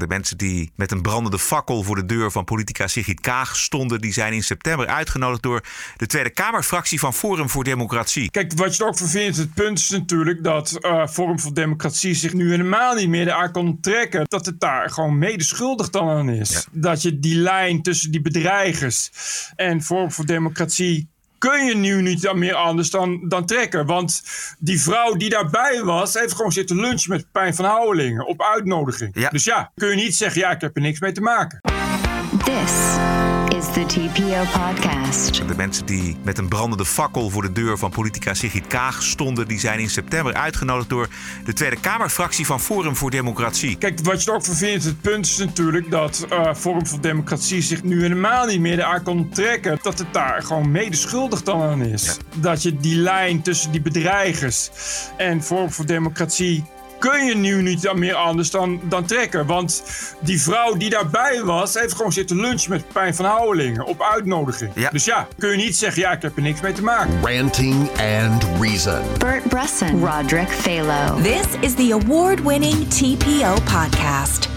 De mensen die met een brandende fakkel voor de deur van politica Sigrid Kaag stonden, die zijn in september uitgenodigd door de Tweede Kamerfractie van Forum voor Democratie. Kijk, wat je er ook van vindt, het punt is natuurlijk dat uh, Forum voor Democratie zich nu helemaal niet meer aan kan trekken. Dat het daar gewoon medeschuldig dan aan is. Dat je die lijn tussen die bedreigers en Forum voor Democratie kun je nu niet meer anders dan, dan trekken. Want die vrouw die daarbij was, heeft gewoon zitten lunchen met Pijn van Houwelingen op uitnodiging. Dus ja, kun je niet zeggen, ja, ik heb er niks mee te maken. This is the TPO podcast. De mensen die met een brandende fakkel voor de deur van politica Sigrid Kaag stonden, die zijn in september uitgenodigd door de Tweede Kamerfractie van Forum voor Democratie. Kijk, wat je er ook vindt, het punt is natuurlijk dat uh, Forum voor Democratie zich nu helemaal niet meer aan kan trekken. Dat het daar gewoon medeschuldig dan aan is. Dat je die lijn tussen die bedreigers en Forum voor Democratie kun je nu niet meer anders dan, dan trekken. Want die vrouw die daarbij was, heeft gewoon zitten lunchen met Pijn van Houwelingen op uitnodiging. Dus ja, kun je niet zeggen, ja, ik heb er niks mee te maken. Ranting and Reason. Bert Bresson. Roderick Phalo. This is the award-winning TPO podcast.